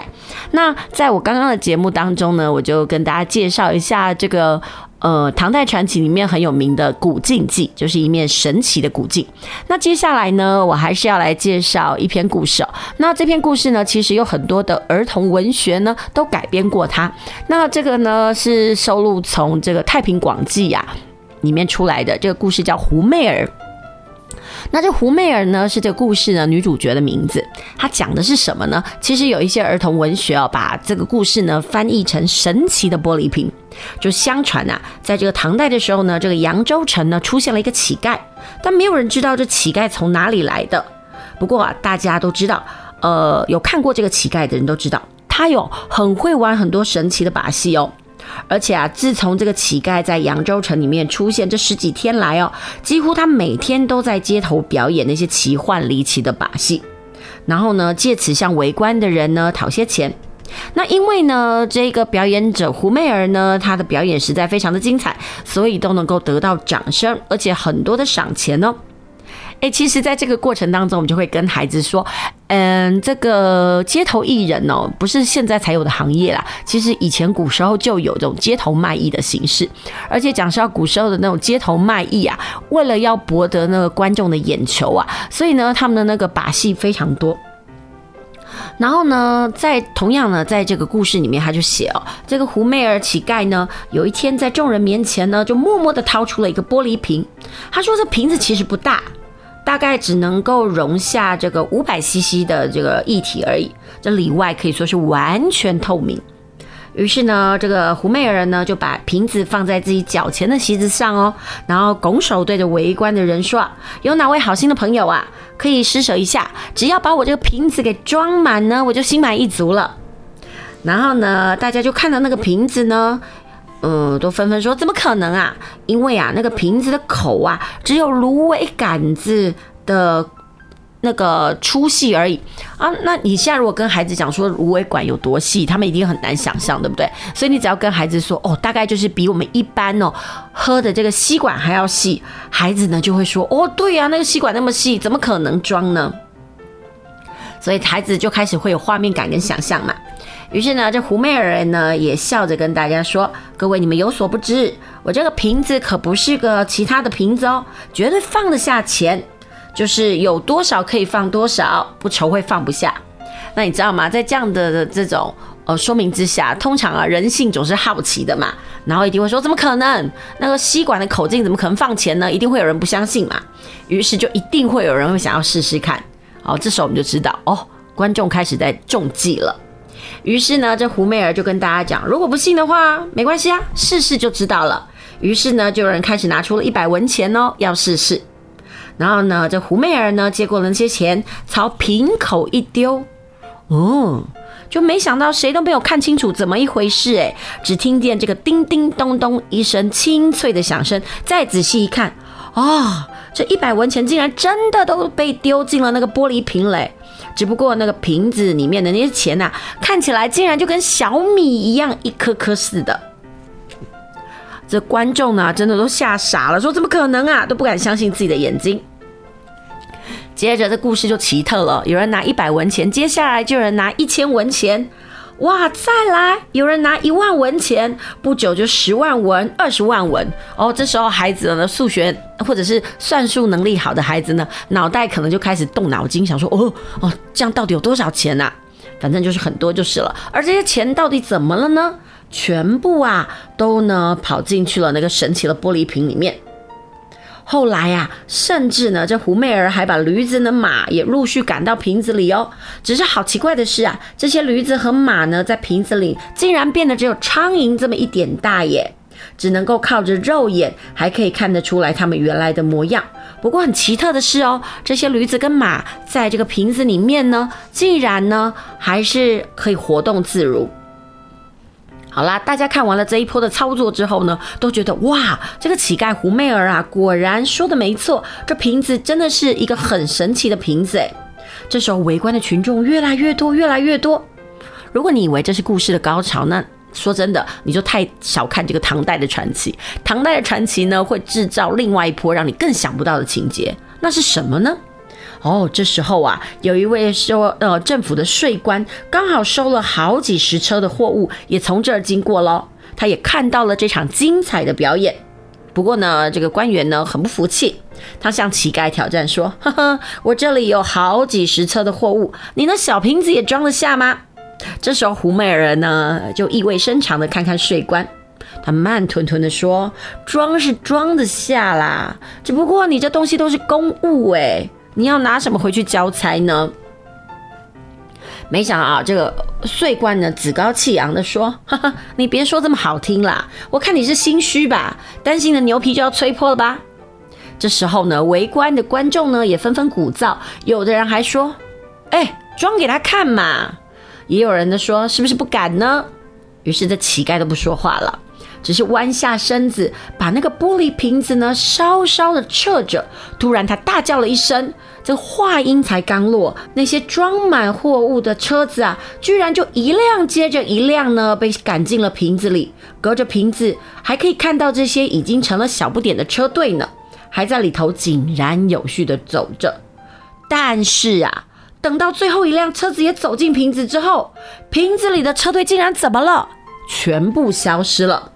那在我刚刚的节目当中呢，我就跟大家介绍一下这个呃唐代传奇里面很有名的古镜记，就是一面神奇的古镜。那接下来呢，我还是要来介绍一篇故事哦。那这篇故事呢，其实有很多的儿童文学呢都改编过它。那这个呢是收录从这个《太平广记》呀。里面出来的这个故事叫狐媚儿，那这狐媚儿呢是这个故事呢女主角的名字。它讲的是什么呢？其实有一些儿童文学哦，把这个故事呢翻译成神奇的玻璃瓶。就相传啊，在这个唐代的时候呢，这个扬州城呢出现了一个乞丐，但没有人知道这乞丐从哪里来的。不过啊，大家都知道，呃，有看过这个乞丐的人都知道，他有很会玩很多神奇的把戏哦。而且啊，自从这个乞丐在扬州城里面出现这十几天来哦，几乎他每天都在街头表演那些奇幻离奇的把戏，然后呢，借此向围观的人呢讨些钱。那因为呢，这个表演者胡媚儿呢，她的表演实在非常的精彩，所以都能够得到掌声，而且很多的赏钱哦。哎，其实，在这个过程当中，我们就会跟孩子说，嗯，这个街头艺人哦，不是现在才有的行业啦。其实以前古时候就有这种街头卖艺的形式，而且讲实话，古时候的那种街头卖艺啊，为了要博得那个观众的眼球啊，所以呢，他们的那个把戏非常多。然后呢，在同样呢，在这个故事里面，他就写哦，这个狐媚儿乞丐呢，有一天在众人面前呢，就默默地掏出了一个玻璃瓶，他说这瓶子其实不大。大概只能够容下这个五百 CC 的这个液体而已，这里外可以说是完全透明。于是呢，这个狐媚儿呢就把瓶子放在自己脚前的席子上哦，然后拱手对着围观的人说：“，有哪位好心的朋友啊，可以施舍一下？只要把我这个瓶子给装满呢，我就心满意足了。”然后呢，大家就看到那个瓶子呢。嗯，都纷纷说怎么可能啊？因为啊，那个瓶子的口啊，只有芦苇杆子的那个粗细而已啊。那你现在如果跟孩子讲说芦苇管有多细，他们一定很难想象，对不对？所以你只要跟孩子说哦，大概就是比我们一般哦喝的这个吸管还要细，孩子呢就会说哦，对呀，那个吸管那么细，怎么可能装呢？所以孩子就开始会有画面感跟想象嘛。于是呢，这狐媚儿呢也笑着跟大家说：“各位，你们有所不知，我这个瓶子可不是个其他的瓶子哦，绝对放得下钱，就是有多少可以放多少，不愁会放不下。那你知道吗？在这样的这种呃说明之下，通常啊人性总是好奇的嘛，然后一定会说怎么可能？那个吸管的口径怎么可能放钱呢？一定会有人不相信嘛。于是就一定会有人会想要试试看。好，这时候我们就知道哦，观众开始在中计了。于是呢，这胡媚儿就跟大家讲，如果不信的话，没关系啊，试试就知道了。于是呢，就有人开始拿出了一百文钱哦，要试试。然后呢，这胡媚儿呢接过了那些钱，朝瓶口一丢，哦，就没想到谁都没有看清楚怎么一回事诶，只听见这个叮叮咚咚一声清脆的响声，再仔细一看，啊、这一百文钱竟然真的都被丢进了那个玻璃瓶嘞！只不过那个瓶子里面的那些钱呐、看起来竟然就跟小米一样一颗颗似的。这观众呢，真的都吓傻了，说怎么可能啊，都不敢相信自己的眼睛。接着这故事就奇特了，有人拿一百文钱，接下来就有人拿一千文钱，哇，再来有人拿一万文钱，不久就十万文、二十万文。哦，这时候孩子呢，数学或者是算术能力好的孩子呢，脑袋可能就开始动脑筋，想说，哦哦，这样到底有多少钱呐？反正就是很多就是了。而这些钱到底怎么了呢？全部啊，都呢跑进去了那个神奇的玻璃瓶里面。后来呀、甚至呢，这胡媚儿还把驴子的马也陆续赶到瓶子里哦。只是好奇怪的是啊，这些驴子和马呢，在瓶子里竟然变得只有苍蝇这么一点大耶，只能够靠着肉眼还可以看得出来它们原来的模样。不过很奇特的是哦，这些驴子跟马在这个瓶子里面呢，竟然呢还是可以活动自如。好啦，大家看完了这一波的操作之后呢，都觉得哇，这个乞丐胡媚儿啊，果然说的没错，这瓶子真的是一个很神奇的瓶子诶。这时候围观的群众越来越多，越来越多。如果你以为这是故事的高潮，那说真的，你就太小看这个唐代的传奇。唐代的传奇呢，会制造另外一波让你更想不到的情节，那是什么呢？哦，这时候啊，有一位说呃政府的税官，刚好收了好几十车的货物，也从这儿经过了。他也看到了这场精彩的表演。不过呢，这个官员呢很不服气，他向乞丐挑战说：“呵呵，我这里有好几十车的货物，你那小瓶子也装得下吗？”这时候胡美人呢就意味深长的看看税官，他慢吞吞的说：“装是装得下啦，只不过你这东西都是公物诶。”你要拿什么回去交差呢？没想到啊，这个税官呢，趾高气扬的说：“哈哈，你别说这么好听啦，我看你是心虚吧，担心的牛皮就要吹破了吧？”这时候呢，围观的观众呢也纷纷鼓噪，有的人还说：“哎，装给他看嘛！”也有人呢说：“是不是不敢呢？”于是这乞丐都不说话了。只是弯下身子，把那个玻璃瓶子呢稍稍的侧着。突然，他大叫了一声，这话音才刚落，那些装满货物的车子啊，居然就一辆接着一辆呢，被赶进了瓶子里。隔着瓶子，还可以看到这些已经成了小不点的车队呢，还在里头井然有序的走着。但是啊，等到最后一辆车子也走进瓶子之后，瓶子里的车队竟然怎么了？全部消失了。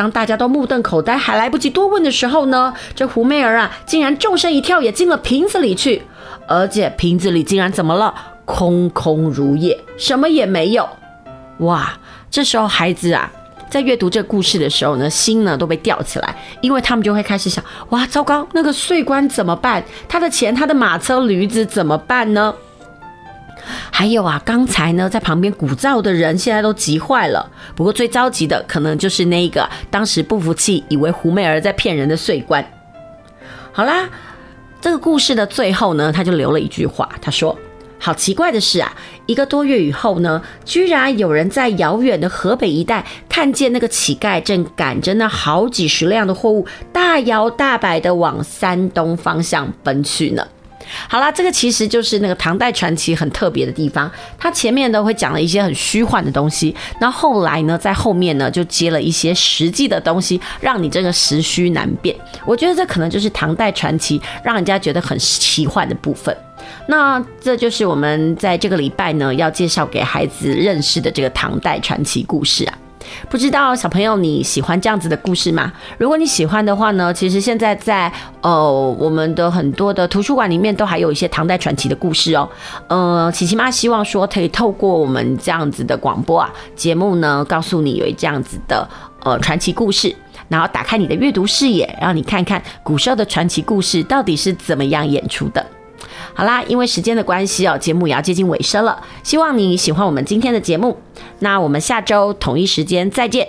当大家都目瞪口呆，还来不及多问的时候呢，这胡媚儿啊，竟然纵身一跳，也进了瓶子里去，而且瓶子里竟然怎么了？空空如也，什么也没有。哇！这时候孩子啊，在阅读这故事的时候呢，心呢都被吊起来，因为他们就会开始想：哇，糟糕，那个税官怎么办？他的钱、他的马车、驴子怎么办呢？还有啊，刚才呢，在旁边鼓噪的人现在都急坏了。不过最着急的可能就是那一个当时不服气，以为胡媚儿在骗人的税官。好啦，这个故事的最后呢，他就留了一句话，他说：“好奇怪的是啊，一个多月以后呢，居然有人在遥远的河北一带看见那个乞丐正赶着那好几十辆的货物，大摇大摆地往山东方向奔去呢。”好啦，这个其实就是那个唐代传奇很特别的地方。它前面呢会讲了一些很虚幻的东西，那后来呢在后面呢就接了一些实际的东西，让你这个实虚难辨。我觉得这可能就是唐代传奇让人家觉得很奇幻的部分。那这就是我们在这个礼拜呢要介绍给孩子认识的这个唐代传奇故事啊。不知道小朋友你喜欢这样子的故事吗？如果你喜欢的话呢，其实现在在呃我们的很多的图书馆里面都还有一些唐代传奇的故事哦。呃，琪琪妈希望说可以透过我们这样子的广播啊节目呢，告诉你有这样子的呃传奇故事，然后打开你的阅读视野，让你看看古时候的传奇故事到底是怎么样演出的。好啦，因为时间的关系哦，节目也要接近尾声了。希望你喜欢我们今天的节目，那我们下周同一时间再见。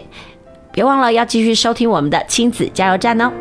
别忘了要继续收听我们的亲子加油站哦。